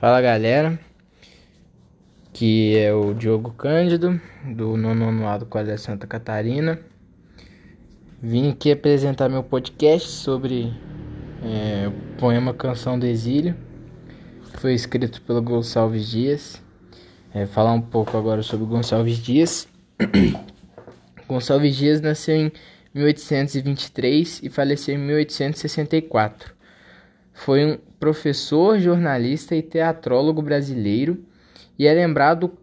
Fala galera, que é o Diogo Cândido, do nono ano do Colégio Santa Catarina. Vim aqui apresentar meu podcast sobre é, o poema Canção do Exílio, que foi escrito pelo Gonçalves Dias. É, falar um pouco agora sobre Gonçalves Dias. Gonçalves Dias nasceu em 1823 e faleceu em 1864. Foi um professor, jornalista e teatrólogo brasileiro e é lembrado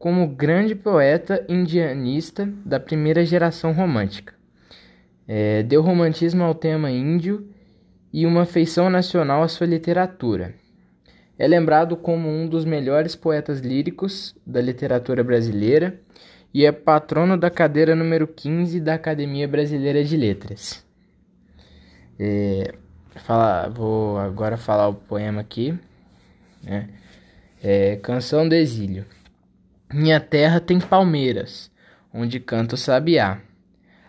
como grande poeta indianista da primeira geração romântica. É, deu romantismo ao tema índio e uma feição nacional à sua literatura. É lembrado como um dos melhores poetas líricos da literatura brasileira e é patrono da cadeira número 15 da Academia Brasileira de Letras. É, Fala, vou agora falar o poema aqui, né? É, Canção do Exílio. Minha terra tem palmeiras, onde canta o sabiá.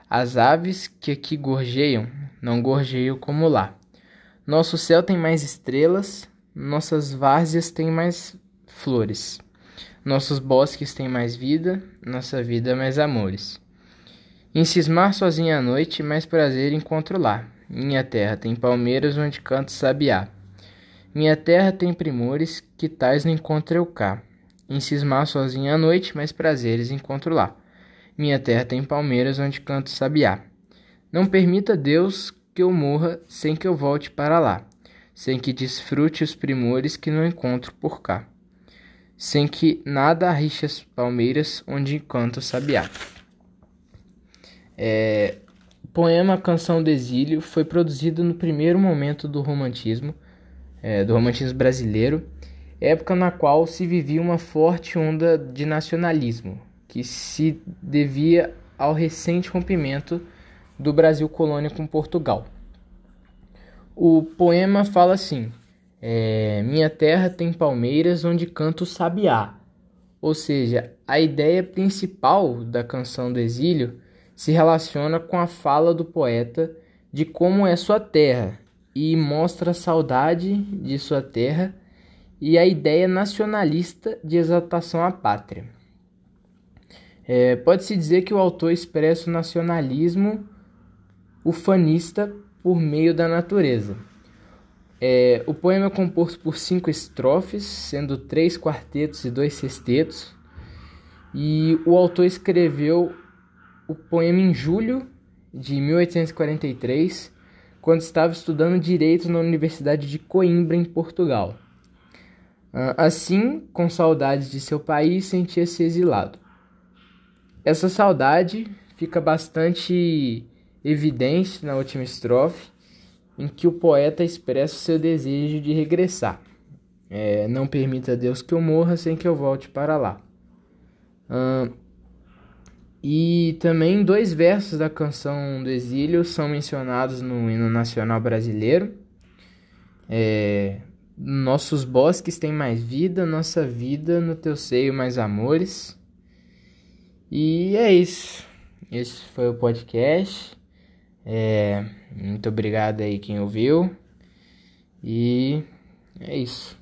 As aves que aqui gorjeiam, não gorjeiam como lá. Nosso céu tem mais estrelas, nossas várzeas têm mais flores. Nossos bosques têm mais vida, nossa vida mais amores. Em cismar sozinha à noite, mais prazer encontro lá. Minha terra tem palmeiras onde canta sabiá. Minha terra tem primores que tais não encontro eu cá. Em cismar sozinho à noite, mais prazeres encontro lá. Minha terra tem palmeiras onde canto sabiá. Não permita Deus que eu morra sem que eu volte para lá, sem que desfrute os primores que não encontro por cá, sem que nada arriche as palmeiras onde canto sabiá. É, poema Canção do Exílio foi produzido no primeiro momento do romantismo, é, do romantismo brasileiro, época na qual se vivia uma forte onda de nacionalismo, que se devia ao recente rompimento do Brasil colônia com Portugal. O poema fala assim: é, Minha terra tem palmeiras onde canto sabiá. Ou seja, a ideia principal da canção do exílio se relaciona com a fala do poeta de como é sua terra e mostra a saudade de sua terra e a ideia nacionalista de exaltação à pátria. É, Pode-se dizer que o autor expressa o nacionalismo ufanista por meio da natureza. É, o poema é composto por cinco estrofes, sendo três quartetos e dois sextetos, e o autor escreveu o poema em julho de 1843, quando estava estudando direito na Universidade de Coimbra, em Portugal. Ah, assim, com saudades de seu país, sentia-se exilado. Essa saudade fica bastante evidente na última estrofe, em que o poeta expressa o seu desejo de regressar. É, não permita Deus que eu morra sem que eu volte para lá. Uh, e também dois versos da canção do exílio são mencionados no hino nacional brasileiro. É, Nossos bosques têm mais vida, nossa vida no teu seio mais amores. E é isso. Esse foi o podcast. É, muito obrigado aí quem ouviu. E é isso.